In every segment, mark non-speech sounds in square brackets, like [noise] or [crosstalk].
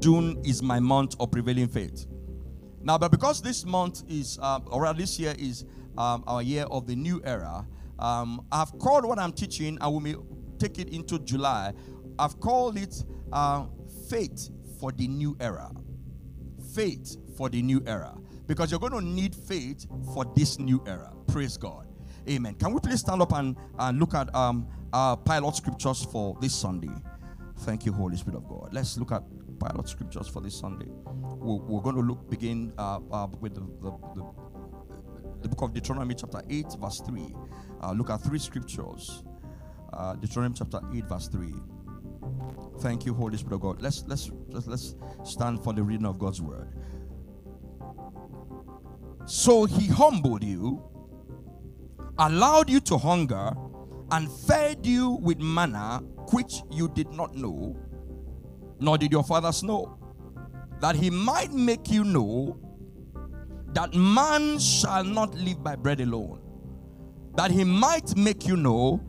June is my month of prevailing faith. Now, but because this month is, uh, or rather this year is um, our year of the new era, um, I've called what I'm teaching, I will take it into July. I've called it uh, Faith for the New Era. Faith for the New Era. Because you're going to need faith for this new era. Praise God. Amen. Can we please stand up and, and look at um, our pilot scriptures for this Sunday? Thank you, Holy Spirit of God. Let's look at pilot scriptures for this Sunday. We're, we're going to look begin uh, uh, with the, the, the, the, book of Deuteronomy, chapter 8, verse 3. Uh, look at three scriptures. Uh, Deuteronomy chapter 8, verse 3. Thank you, Holy Spirit of God. Let's let's let's, let's stand for the reading of God's word. So he humbled you, allowed you to hunger, and fed you with manna which you did not know, nor did your fathers know, that he might make you know that man shall not live by bread alone, that he might make you know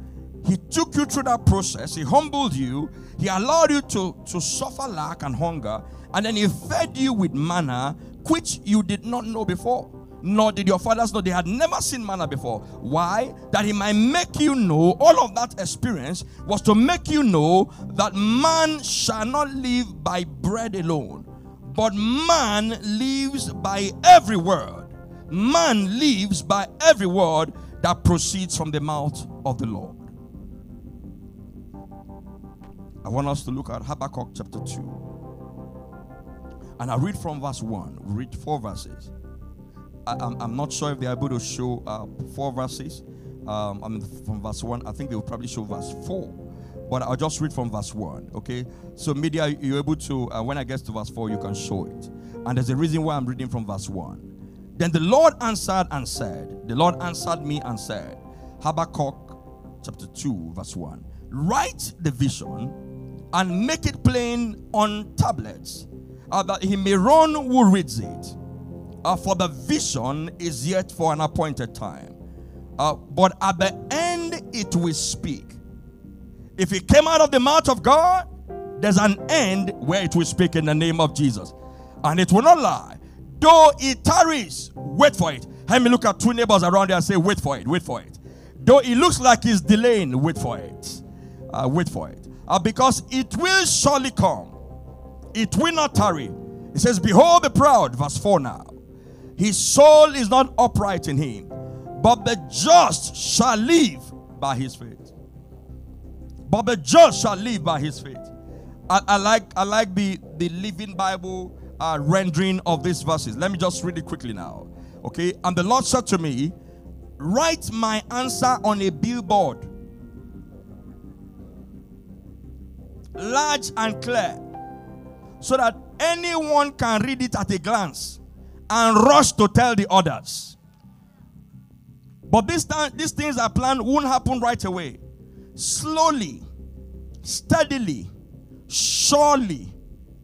he took you through that process, he humbled you, he allowed you to, to suffer lack and hunger, and then he fed you with manna which you did not know before nor did your fathers know. They had never seen manna before. Why? That he might make you know, all of that experience was to make you know that man shall not live by bread alone, but man lives by every word. Man lives by every word that proceeds from the mouth of the Lord. I want us to look at Habakkuk chapter 2. And I read from verse 1, read four verses. I, am I'm not sure if they're able to show uh, four verses. Um, I mean, from verse 1, I think they will probably show verse 4. But I'll just read from verse 1, okay? So, media, you're able to, uh, when I get to verse 4, you can show it. And there's a reason why I'm reading from verse 1. Then the Lord answered and said, The Lord answered me and said, Habakkuk chapter 2, verse 1. Write the vision and make it plain on tablets, uh, that he may run who reads it. Uh, for the vision is yet for an appointed time. Uh, but at the end it will speak. If it came out of the mouth of God, there's an end where it will speak in the name of Jesus. And it will not lie. Though it tarries, wait for it. Let me look at two neighbors around there and say, wait for it, wait for it. Though it looks like it's delaying, wait for it. Uh, wait for it. Uh, because it will surely come. It will not tarry. It says, Behold the proud, verse 4 now. His soul is not upright in him, but the just shall live by his faith. But the just shall live by his faith. I, I like I like the the Living Bible uh, rendering of these verses. Let me just read it quickly now. Okay, and the Lord said to me, "Write my answer on a billboard, large and clear, so that anyone can read it at a glance." And rush to tell the others. But this time, these things are planned won't happen right away. Slowly, steadily, surely,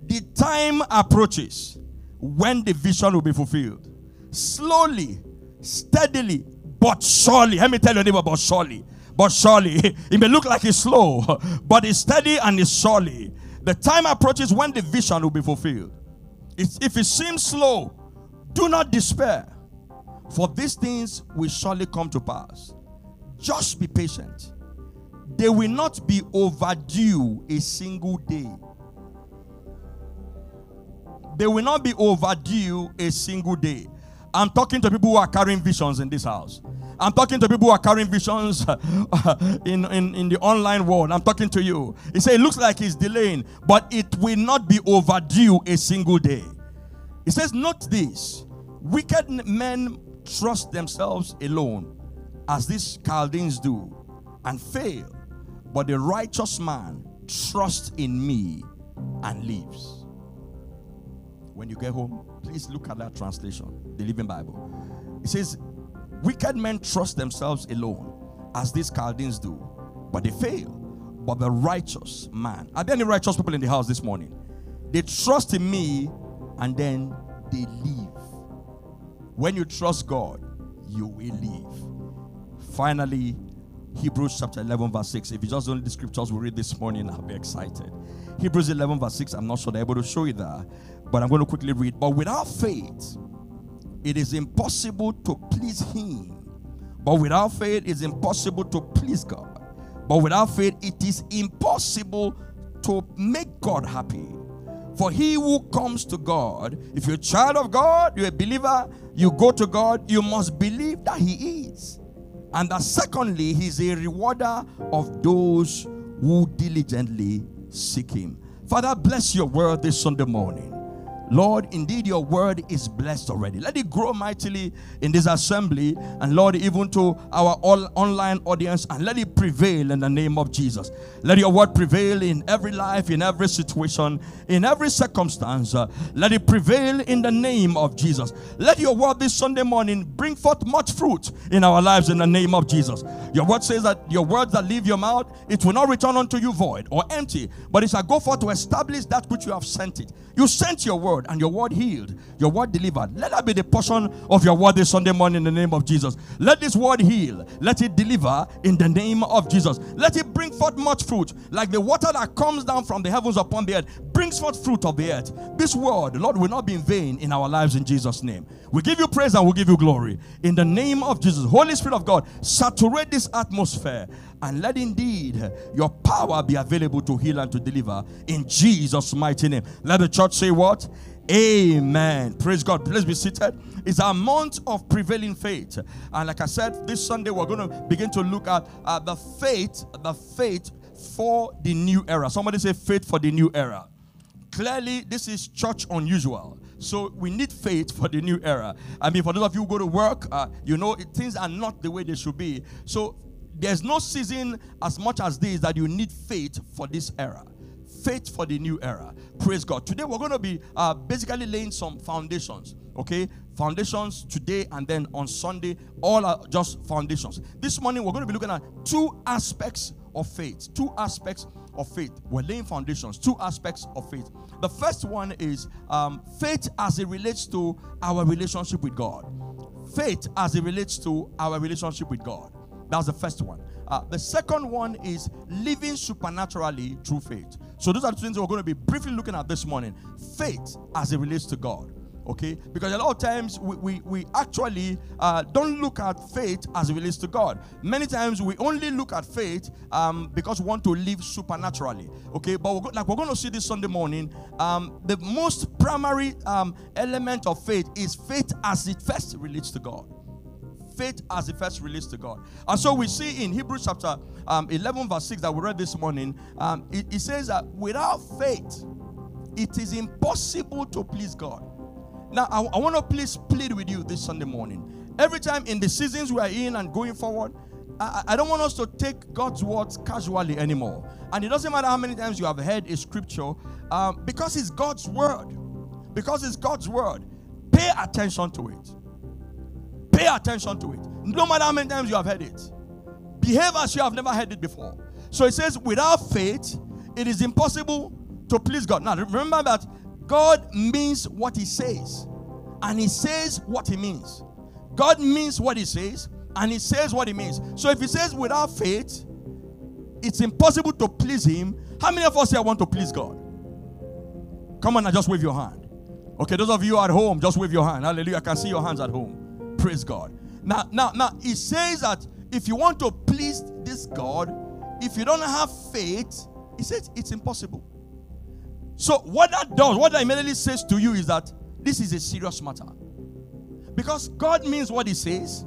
the time approaches when the vision will be fulfilled. Slowly, steadily, but surely. Let me tell your neighbor about surely. But surely, [laughs] it may look like it's slow, [laughs] but it's steady and it's surely. The time approaches when the vision will be fulfilled. If it seems slow, do not despair, for these things will surely come to pass. Just be patient. They will not be overdue a single day. They will not be overdue a single day. I'm talking to people who are carrying visions in this house. I'm talking to people who are carrying visions [laughs] in, in, in the online world. I'm talking to you. He said, It looks like he's delaying, but it will not be overdue a single day. He says, Note this wicked men trust themselves alone, as these Chaldeans do, and fail. But the righteous man trusts in me and lives. When you get home, please look at that translation, the Living Bible. It says, Wicked men trust themselves alone, as these Chaldeans do, but they fail. But the righteous man, are there any righteous people in the house this morning? They trust in me and then they live. When you trust God, you will live. Finally, Hebrews chapter 11, verse 6. If you just only the scriptures we read this morning, I'll be excited. Hebrews 11, verse 6. I'm not sure they're able to show you that, but I'm going to quickly read. But without faith, it is impossible to please Him. But without faith, it's impossible to please God. But without faith, it is impossible to make God happy. For he who comes to God, if you're a child of God, you're a believer, you go to God, you must believe that He is. And that secondly, He's a rewarder of those who diligently seek Him. Father, bless your word this Sunday morning. Lord, indeed, your word is blessed already. Let it grow mightily in this assembly, and Lord, even to our all online audience, and let it prevail in the name of Jesus. Let your word prevail in every life, in every situation, in every circumstance. Uh, let it prevail in the name of Jesus. Let your word this Sunday morning bring forth much fruit in our lives in the name of Jesus. Your word says that your words that leave your mouth, it will not return unto you void or empty, but it shall go forth to establish that which you have sent it. You sent your word word and your word healed, your word delivered. Let that be the portion of your word this Sunday morning in the name of Jesus. Let this word heal, let it deliver in the name of Jesus. Let it bring forth much fruit, like the water that comes down from the heavens upon the earth, brings forth fruit of the earth. This word, Lord, will not be in vain in our lives in Jesus' name. We give you praise and we give you glory in the name of Jesus. Holy Spirit of God, saturate this atmosphere and let indeed your power be available to heal and to deliver in Jesus' mighty name. Let the church say what? Amen. Praise God. Please be seated. It's a month of prevailing faith. And like I said, this Sunday we're going to begin to look at uh, the faith, the faith for the new era. Somebody say faith for the new era. Clearly, this is church unusual. So we need faith for the new era. I mean, for those of you who go to work, uh, you know, it, things are not the way they should be. So there's no season as much as this that you need faith for this era faith for the new era. Praise God. Today we're going to be uh, basically laying some foundations. Okay, foundations today and then on Sunday, all are just foundations. This morning we're going to be looking at two aspects of faith. Two aspects of faith. We're laying foundations. Two aspects of faith. The first one is um, faith as it relates to our relationship with God. Faith as it relates to our relationship with God. That's the first one. Uh, the second one is living supernaturally through faith. So those are the things we're going to be briefly looking at this morning. Faith as it relates to God. Okay? Because a lot of times we, we, we actually uh, don't look at faith as it relates to God. Many times we only look at faith um, because we want to live supernaturally. Okay? But we're, like we're going to see this Sunday morning, um, the most primary um, element of faith is faith as it first relates to God faith as it first release to God. And so we see in Hebrews chapter um, 11, verse 6 that we read this morning, um, it, it says that without faith, it is impossible to please God. Now, I, I want to please plead with you this Sunday morning. Every time in the seasons we are in and going forward, I, I, don't want us to take God's words casually anymore. And it doesn't matter how many times you have heard a scripture, um, because it's God's word. Because it's God's word. Pay attention to it. Pay attention to it. No matter how many times you have heard it. Behave as you have never heard it before. So it says, without faith, it is impossible to please God. Now, remember that God means what He says, and He says what He means. God means what He says, and He says what He means. So if He says without faith, it's impossible to please Him. How many of us here want to please God? Come on and just wave your hand. Okay, those of you at home, just wave your hand. Hallelujah. I can see your hands at home. Praise God. Now, now, now, it says that if you want to please this God, if you don't have faith, he says it's impossible. So, what that does, what that immediately says to you is that this is a serious matter. Because God means what He says,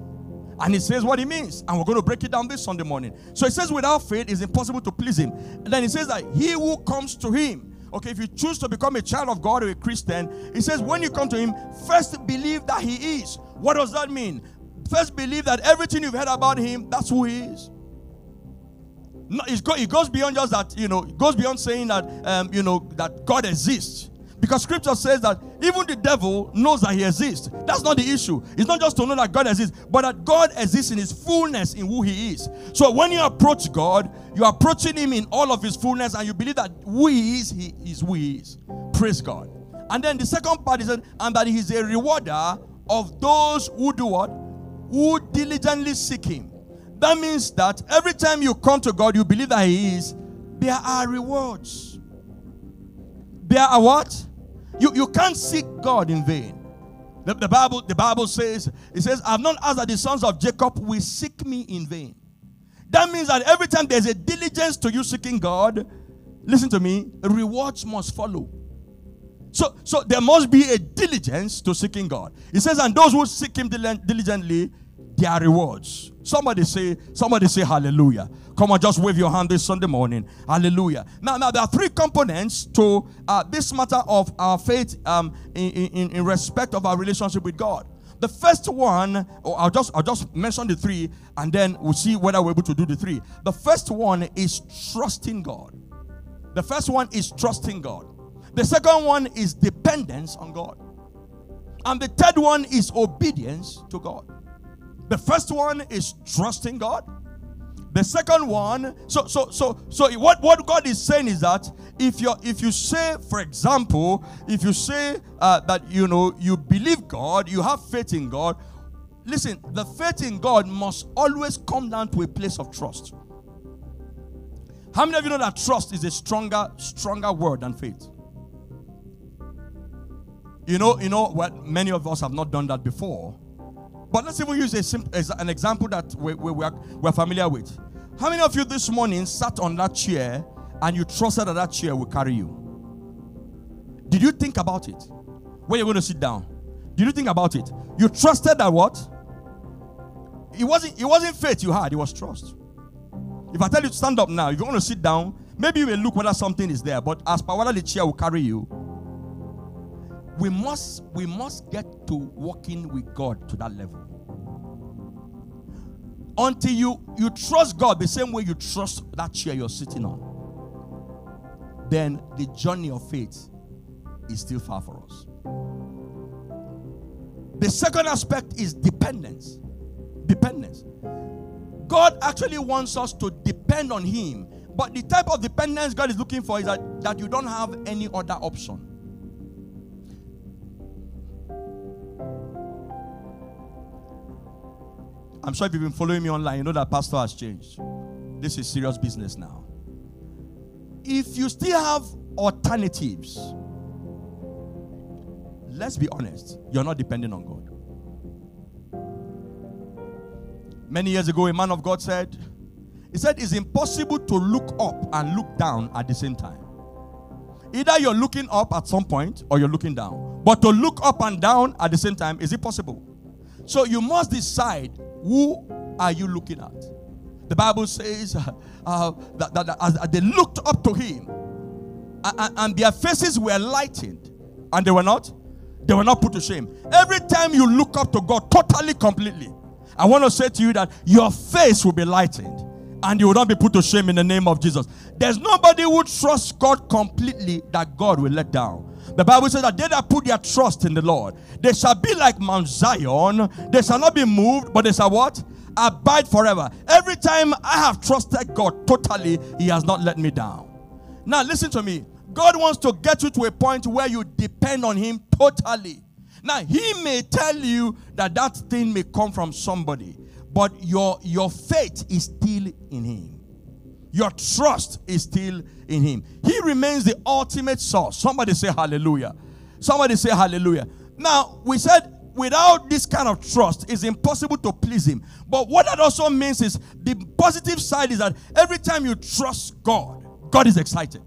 and He says what He means. And we're going to break it down this Sunday morning. So, it says, without faith, it's impossible to please Him. And then He says that He who comes to Him, okay, if you choose to become a child of God or a Christian, He says, when you come to Him, first believe that He is. What does that mean? First, believe that everything you've heard about him, that's who he is. No, it goes beyond just that, you know, it goes beyond saying that, um, you know, that God exists. Because scripture says that even the devil knows that he exists. That's not the issue. It's not just to know that God exists, but that God exists in his fullness in who he is. So when you approach God, you're approaching him in all of his fullness and you believe that who he is, he is who he is. Praise God. And then the second part is and that he is a rewarder of those who do what? Who diligently seek him. That means that every time you come to God, you believe that He is, there are rewards. There are what? You, you can't seek God in vain. The, the, Bible, the Bible says, it says, I've not asked that the sons of Jacob will seek me in vain. That means that every time there's a diligence to you seeking God, listen to me, rewards must follow. So, so there must be a diligence to seeking God. He says, and those who seek him diligently, their rewards. Somebody say, somebody say hallelujah. Come on, just wave your hand this Sunday morning. Hallelujah. Now, now there are three components to uh, this matter of our faith um, in, in, in respect of our relationship with God. The first one, oh, I'll just I'll just mention the three, and then we'll see whether we're able to do the three. The first one is trusting God. The first one is trusting God. The second one is dependence on God. And the third one is obedience to God. The first one is trusting God. The second one, so so so so what what God is saying is that if you if you say, for example, if you say uh, that you know you believe God, you have faith in God. Listen, the faith in God must always come down to a place of trust. How many of you know that trust is a stronger stronger word than faith? You know, you know what? Many of us have not done that before. But let's even use a simple, an example that we, we, we are, we're familiar with. How many of you this morning sat on that chair and you trusted that that chair will carry you? Did you think about it? Where you're going to sit down? Did you think about it? You trusted that what? It wasn't, it wasn't faith you had, it was trust. If I tell you to stand up now, if you want to sit down, maybe you will look whether something is there, but as per whether the chair will carry you, we must we must get to walking with God to that level. Until you you trust God the same way you trust that chair you're sitting on, then the journey of faith is still far for us. The second aspect is dependence. Dependence. God actually wants us to depend on Him, but the type of dependence God is looking for is that, that you don't have any other option. I'm sure if you've been following me online, you know that pastor has changed. This is serious business now. If you still have alternatives, let's be honest, you're not depending on God. Many years ago, a man of God said, He said, It's impossible to look up and look down at the same time. Either you're looking up at some point or you're looking down. But to look up and down at the same time, is it possible? So you must decide who are you looking at? The Bible says uh, uh, that, that, that, they looked up to him, and, and their faces were lightened, and they were not, they were not put to shame. Every time you look up to God totally, completely, I want to say to you that your face will be lightened and you will not be put to shame in the name of Jesus. There's nobody who trusts God completely that God will let down. The Bible says that they that put their trust in the Lord, they shall be like Mount Zion. They shall not be moved, but they shall what? Abide forever. Every time I have trusted God totally, He has not let me down. Now, listen to me. God wants to get you to a point where you depend on Him totally. Now, He may tell you that that thing may come from somebody, but your, your faith is still in Him. Your trust is still in Him. He remains the ultimate source. Somebody say hallelujah. Somebody say hallelujah. Now, we said without this kind of trust, it's impossible to please Him. But what that also means is the positive side is that every time you trust God, God is excited.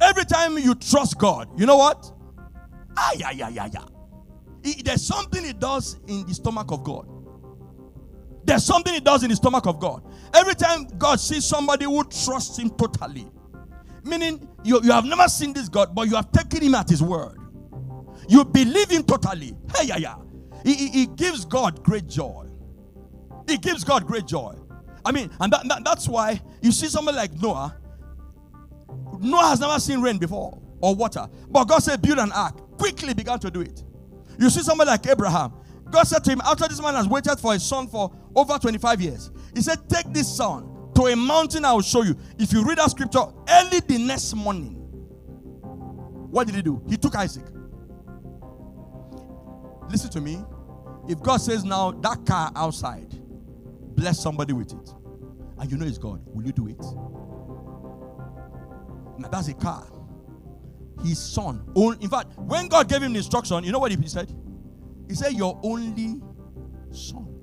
Every time you trust God, you know what? Ah, yeah, yeah, yeah, yeah. There's something He does in the stomach of God. There's something He does in the stomach of God. Every time God sees somebody who trusts Him totally, meaning you, you have never seen this God, but you have taken Him at His word. You believe Him totally. Hey, yeah, yeah. He, he, he gives God great joy. He gives God great joy. I mean, and that, that, that's why you see somebody like Noah. Noah has never seen rain before or water, but God said, Build an ark. Quickly began to do it. You see somebody like Abraham. God said to him, After this man has waited for his son for over 25 years, he said, Take this son to a mountain I will show you. If you read that scripture, early the next morning, what did he do? He took Isaac. Listen to me. If God says now that car outside, bless somebody with it, and you know it's God, will you do it? Now that's a car. His son. In fact, when God gave him the instruction, you know what he said? He said, Your only son.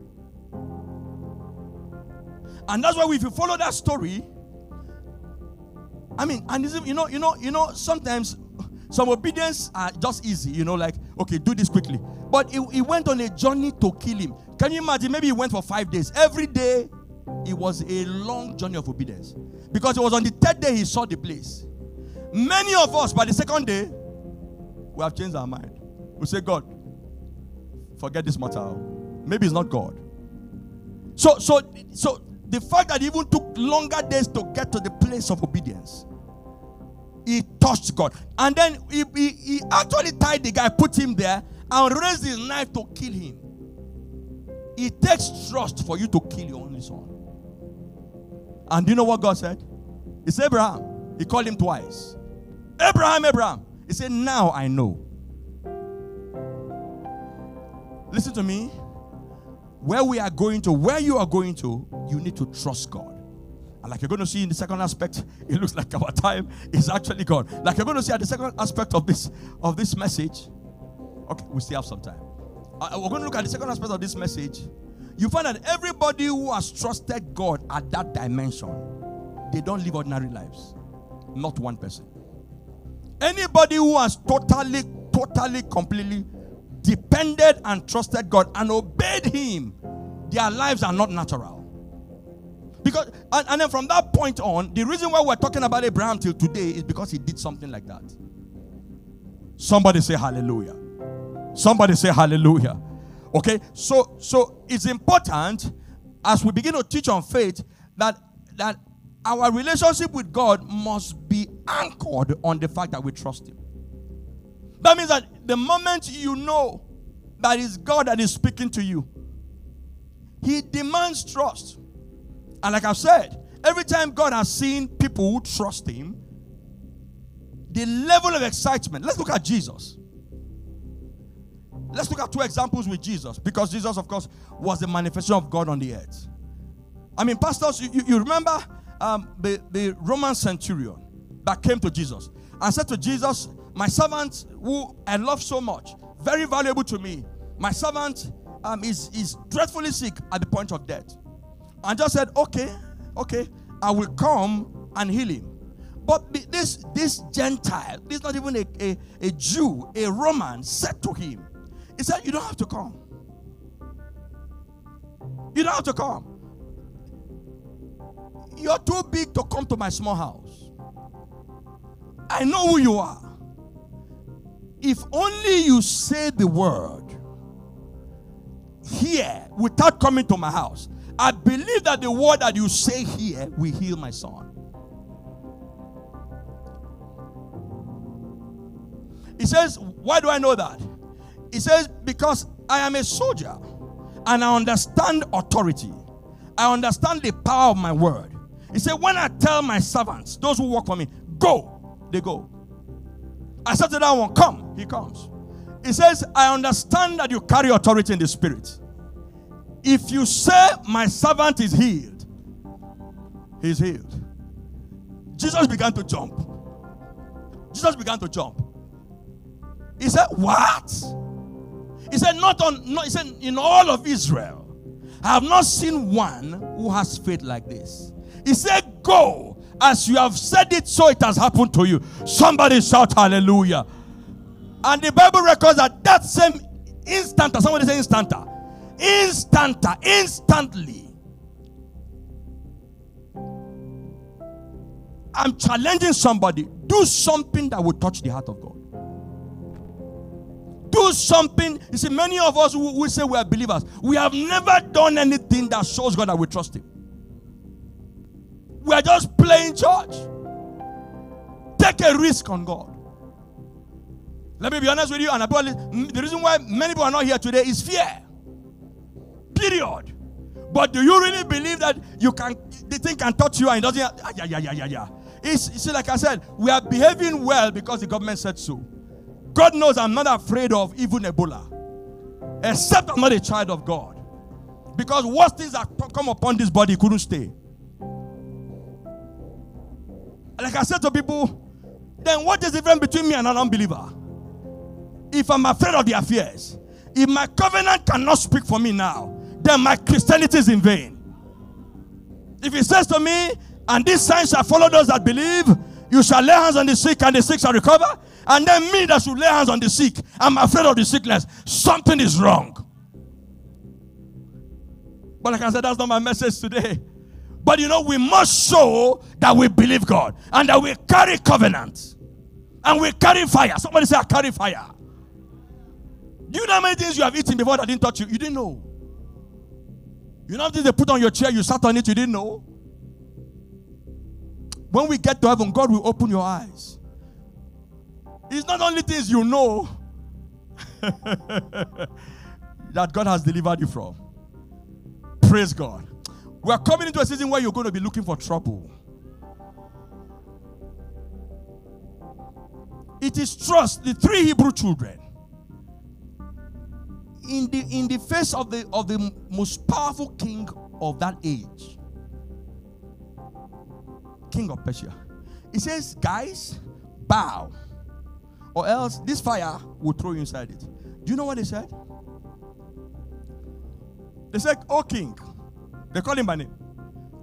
And that's why if you follow that story, I mean, and you know, you know, you know, sometimes some obedience are just easy, you know, like, okay, do this quickly. But he, he went on a journey to kill him. Can you imagine? Maybe he went for five days. Every day, it was a long journey of obedience. Because it was on the third day he saw the place. Many of us, by the second day, we have changed our mind. We say, God, forget this matter. Maybe it's not God. So, so, so the fact that he even took longer days to get to the place of obedience, he touched God. And then he, he, he actually tied the guy, put him there, and raised his knife to kill him. It takes trust for you to kill your only son. And do you know what God said? It's Abraham. He called him twice. Abraham, Abraham. He said, Now I know. Listen to me. Where we are going to, where you are going to, you need to trust God. And like you're going to see in the second aspect, [laughs] it looks like our time is actually gone. Like you're going to see at the second aspect of this of this message. Okay, we still have some time. Uh, we're going to look at the second aspect of this message. You find that everybody who has trusted God at that dimension, they don't live ordinary lives. Not one person. Anybody who has totally, totally, completely depended and trusted God and obeyed Him, their lives are not natural. Because, and, and then from that point on, the reason why we're talking about Abraham till today is because he did something like that. Somebody say hallelujah. Somebody say hallelujah. Okay, so so it's important as we begin to teach on faith that that our relationship with God must be anchored on the fact that we trust Him. That means that the moment you know that it's God that is speaking to you, He demands trust. And like I've said, every time God has seen people who trust Him, the level of excitement. Let's look at Jesus. Let's look at two examples with Jesus because Jesus, of course, was the manifestation of God on the earth. I mean, pastors, you, you remember um, the, the Roman centurion that came to Jesus and said to Jesus, My servant, who I love so much, very valuable to me, my servant um, is, is dreadfully sick at the point of death. And just said, Okay, okay, I will come and heal him. But this, this Gentile, this not even a, a, a Jew, a Roman, said to him, He said, You don't have to come. You don't have to come. You're too big to come to my small house. I know who you are. If only you say the word here without coming to my house, I believe that the word that you say here will heal my son. He says, Why do I know that? He says, Because I am a soldier and I understand authority. I understand the power of my word. He said, When I tell my servants, those who work for me, go, they go. I said to that one, Come, he comes. He says, I understand that you carry authority in the spirit. If you say, My servant is healed, he's healed. Jesus began to jump. Jesus began to jump. He said, What? He said, Not on, no, he said, in all of Israel, I have not seen one who has faith like this. He said, Go. As you have said it, so it has happened to you. Somebody shout hallelujah. And the Bible records that that same instant, somebody say instanta, instanta, instantly. I'm challenging somebody. Do something that will touch the heart of God. Do something. You see, many of us who, who say we are believers, we have never done anything that shows God that we trust Him. We are just playing church. Take a risk on God. Let me be honest with you, and the reason why many people are not here today is fear. Period. But do you really believe that you can the thing can touch you and it doesn't? Yeah, yeah, yeah, yeah, yeah. It's, see, like I said, we are behaving well because the government said so. God knows I'm not afraid of even Ebola. except I'm not a child of God. Because worst things that come upon this body couldn't stay. Like I said to people, then what is the difference between me and an unbeliever? If I'm afraid of the affairs, if my covenant cannot speak for me now, then my Christianity is in vain. If he says to me, and these signs shall follow those that believe, you shall lay hands on the sick and the sick shall recover, and then me that should lay hands on the sick, I'm afraid of the sickness. Something is wrong. But like I said, that's not my message today. But you know, we must show that we believe God and that we carry covenant and we carry fire. Somebody say, I carry fire. Do you know how many things you have eaten before that didn't touch you? You didn't know. You know things they put on your chair, you sat on it, you didn't know. When we get to heaven, God will open your eyes. It's not only things you know [laughs] that God has delivered you from. Praise God. We are coming into a season where you're going to be looking for trouble. It is trust. The three Hebrew children in the in the face of the of the most powerful king of that age, king of Persia. He says, "Guys, bow, or else this fire will throw you inside it." Do you know what they said? They said, "O king." They call him by name.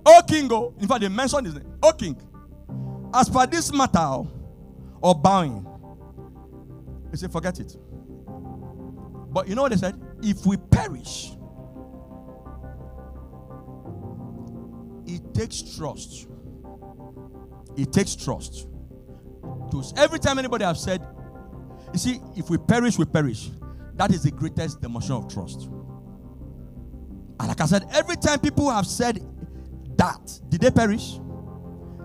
O king, oh, in fact, they mentioned his name. O king, as for this matter or bowing, they said, "Forget it." But you know what they said? If we perish, it takes trust. It takes trust. To every time anybody have said, you see, if we perish, we perish. That is the greatest demonstration of trust. And like I said, every time people have said that, did they perish?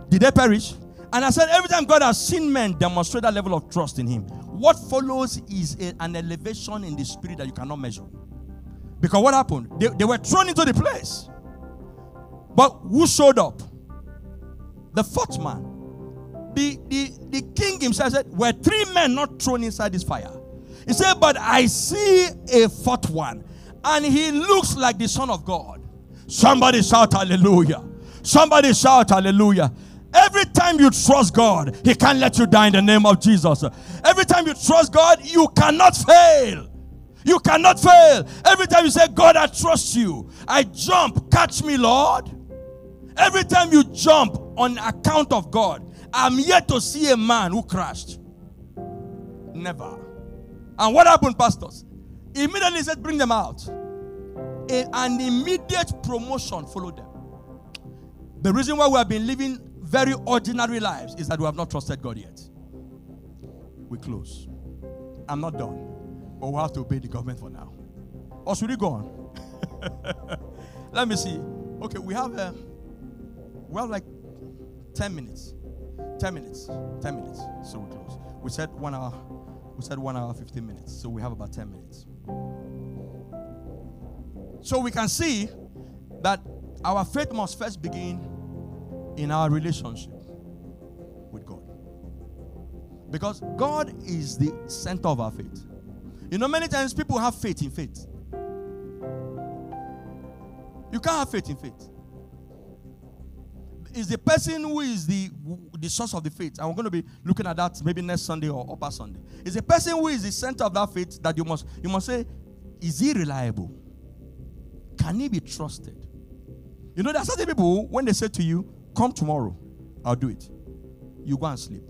Did they perish? And I said, every time God has seen men demonstrate that level of trust in Him, what follows is a, an elevation in the spirit that you cannot measure. Because what happened? They, they were thrown into the place. But who showed up? The fourth man. The, the, the king himself said, Were three men not thrown inside this fire? He said, But I see a fourth one, and he looks like the Son of God. Somebody shout hallelujah. Somebody shout hallelujah. Time you trust God, He can't let you die in the name of Jesus. Every time you trust God, you cannot fail. You cannot fail. Every time you say, God, I trust you, I jump, catch me, Lord. Every time you jump on account of God, I'm yet to see a man who crashed. Never. And what happened, pastors? Immediately said, Bring them out. A, an immediate promotion followed them. The reason why we have been living very ordinary lives is that we have not trusted God yet. We close. I'm not done. But we have to obey the government for now. Or should we go on? [laughs] Let me see. Okay, we have uh, we have like 10 minutes. 10 minutes. 10 minutes. So we close. We said one hour. We said one hour, 15 minutes. So we have about 10 minutes. So we can see that our faith must first begin in our relationship with God. Because God is the center of our faith. You know, many times people have faith in faith. You can't have faith in faith. It's the person who is the, the source of the faith. And we're going to be looking at that maybe next Sunday or upper Sunday. It's the person who is the center of that faith that you must you must say, is he reliable? Can he be trusted? You know, there are certain people when they say to you, Come tomorrow, I'll do it. You go and sleep.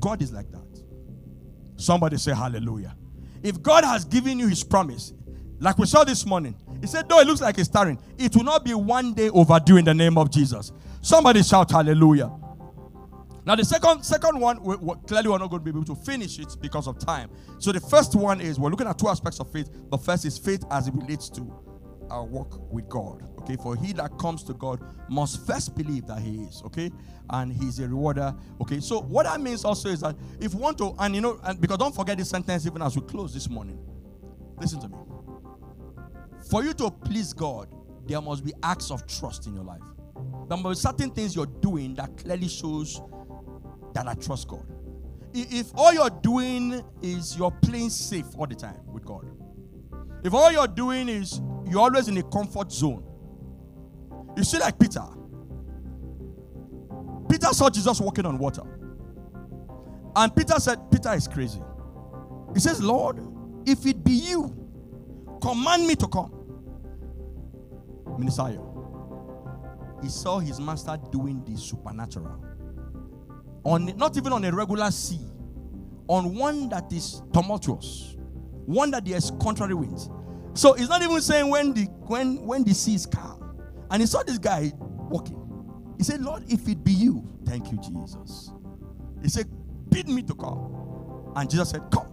God is like that. Somebody say hallelujah. If God has given you his promise, like we saw this morning, he said, though it looks like it's tiring, it will not be one day overdue in the name of Jesus. Somebody shout hallelujah. Now, the second second one, we, we, clearly we're not going to be able to finish it because of time. So, the first one is we're looking at two aspects of faith. The first is faith as it relates to our walk with God. Okay, for he that comes to God must first believe that he is, okay, and he's a rewarder. Okay, so what that means also is that if you want to, and you know, and because don't forget this sentence even as we close this morning. Listen to me. For you to please God, there must be acts of trust in your life. There must be certain things you're doing that clearly shows that I trust God. If all you're doing is you're playing safe all the time with God, If all you're doing is you're always in a comfort zone, you see, like Peter. Peter saw Jesus walking on water. And Peter said, Peter is crazy. He says, Lord, if it be you, command me to come. Minister, he saw his master doing the supernatural. On not even on a regular sea, on one that is tumultuous, one that there's contrary winds. So he's not even saying when the when when the sea is calm. And he saw this guy walking. He said, Lord, if it be you, thank you, Jesus. He said, bid me to come. And Jesus said, Come.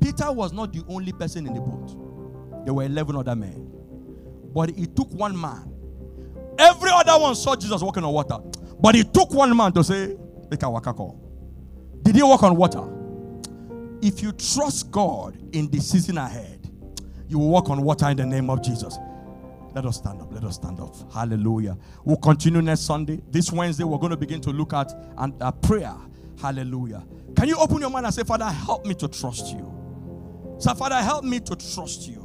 Peter was not the only person in the boat. There were 11 other men. But it took one man. Every other one saw Jesus walking on water. But it took one man to say, make a waka call. Did he walk on water? If you trust God in the season ahead, you will walk on water in the name of Jesus. Let us stand up. Let us stand up. Hallelujah. We'll continue next Sunday. This Wednesday, we're going to begin to look at and a prayer. Hallelujah. Can you open your mind and say, Father, help me to trust you? Say, Father, help me to trust you.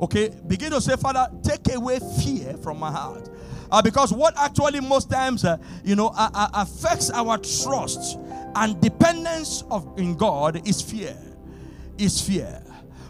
Okay, begin to say, Father, take away fear from my heart. Uh, because what actually most times, uh, you know, uh, uh affects our trust and dependence of in God is fear. Is fear.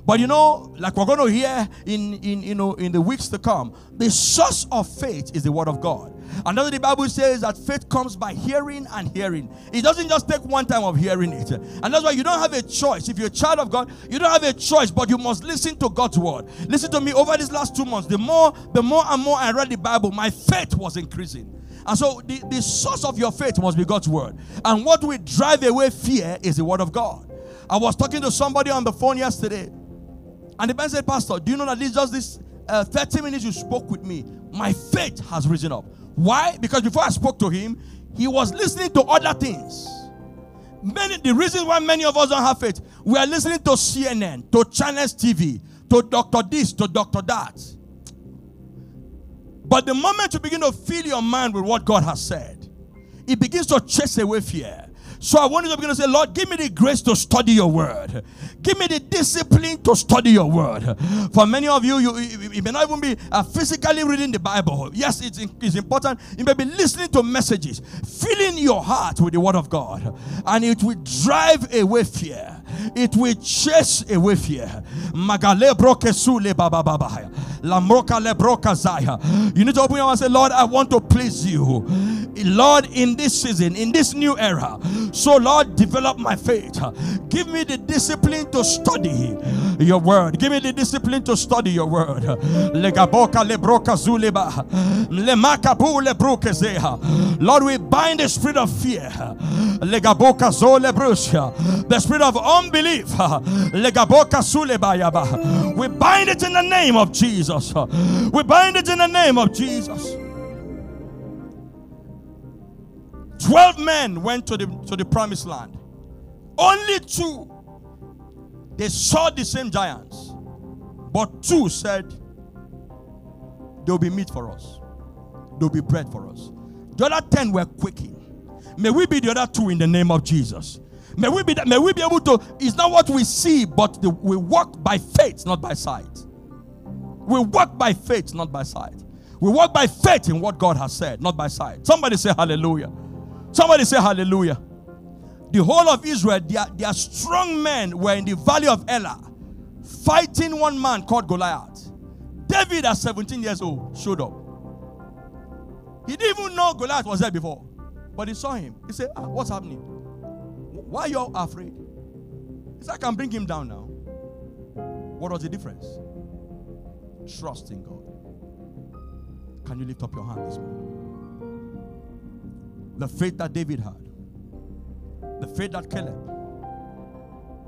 But you know, like we're going to hear in, in you know in the weeks to come, the source of faith is the word of God. Another the Bible says that faith comes by hearing and hearing. It doesn't just take one time of hearing it. And that's why you don't have a choice. If you're a child of God, you don't have a choice, but you must listen to God's word. Listen to me over these last two months. The more, the more and more I read the Bible, my faith was increasing. And so the, the source of your faith must be God's word. And what will drive away fear is the word of God. I was talking to somebody on the phone yesterday and the man said, Pastor, do you know that this just this uh, 30 minutes you spoke with me, my faith has risen up. Why? Because before I spoke to him, he was listening to other things. Many the reason why many of us don't have faith, we are listening to CNN, to Channels TV, to Doctor this, to Doctor that. But the moment you begin to fill your mind with what God has said, it begins to chase away fear. So I want you to begin to say, Lord, give me the grace to study your word. Give me the discipline to study your word. For many of you, you, may not even be uh, physically reading the Bible. Yes, it's, it's important. You may be listening to messages, filling your heart with the word of God, and it will drive away fear. It will chase away fear. Magale broke sule baba baba. Le broka zaya. You need to open your mouth and say, Lord, I want to please you. Lord, in this season, in this new era. So, Lord, develop my faith. Give me the discipline to study your word. Give me the discipline to study your word. Legaboka lebroka. Lord, we bind the spirit of fear. Legaboka zole. The spirit of unbelief. [laughs] We bind it in the name of Jesus. We bind it in the name of Jesus. Twelve men went to the, to the promised land. Only two, they saw the same giants. But two said, There'll be meat for us, there'll be bread for us. The other ten were quaking. May we be the other two in the name of Jesus. May we be, may we be able to, it's not what we see, but the, we walk by faith, not by sight. We walk by faith, not by sight. We walk by faith in what God has said, not by sight. Somebody say hallelujah. Somebody say hallelujah. The whole of Israel, their, their strong men were in the valley of Elah fighting one man called Goliath. David, at 17 years old, showed up. He didn't even know Goliath was there before, but he saw him. He said, ah, What's happening? Why are you afraid? He said, I can bring him down now. What was the difference? Trust in God. Can you lift up your hand this morning? The faith that David had, the faith that Caleb,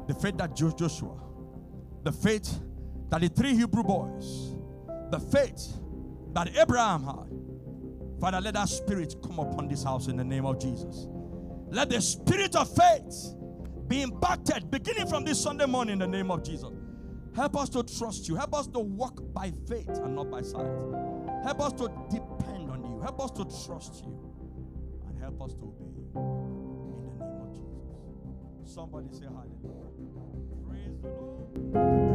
the faith that Joshua, the faith that the three Hebrew boys, the faith that Abraham had. Father, let that spirit come upon this house in the name of Jesus. Let the spirit of faith be impacted beginning from this Sunday morning in the name of Jesus. Help us to trust you. Help us to walk by faith and not by sight. Help us to depend on you. Help us to trust you And help us to obey. In the name of Jesus. Somebody say hallelujah. Praise the Lord.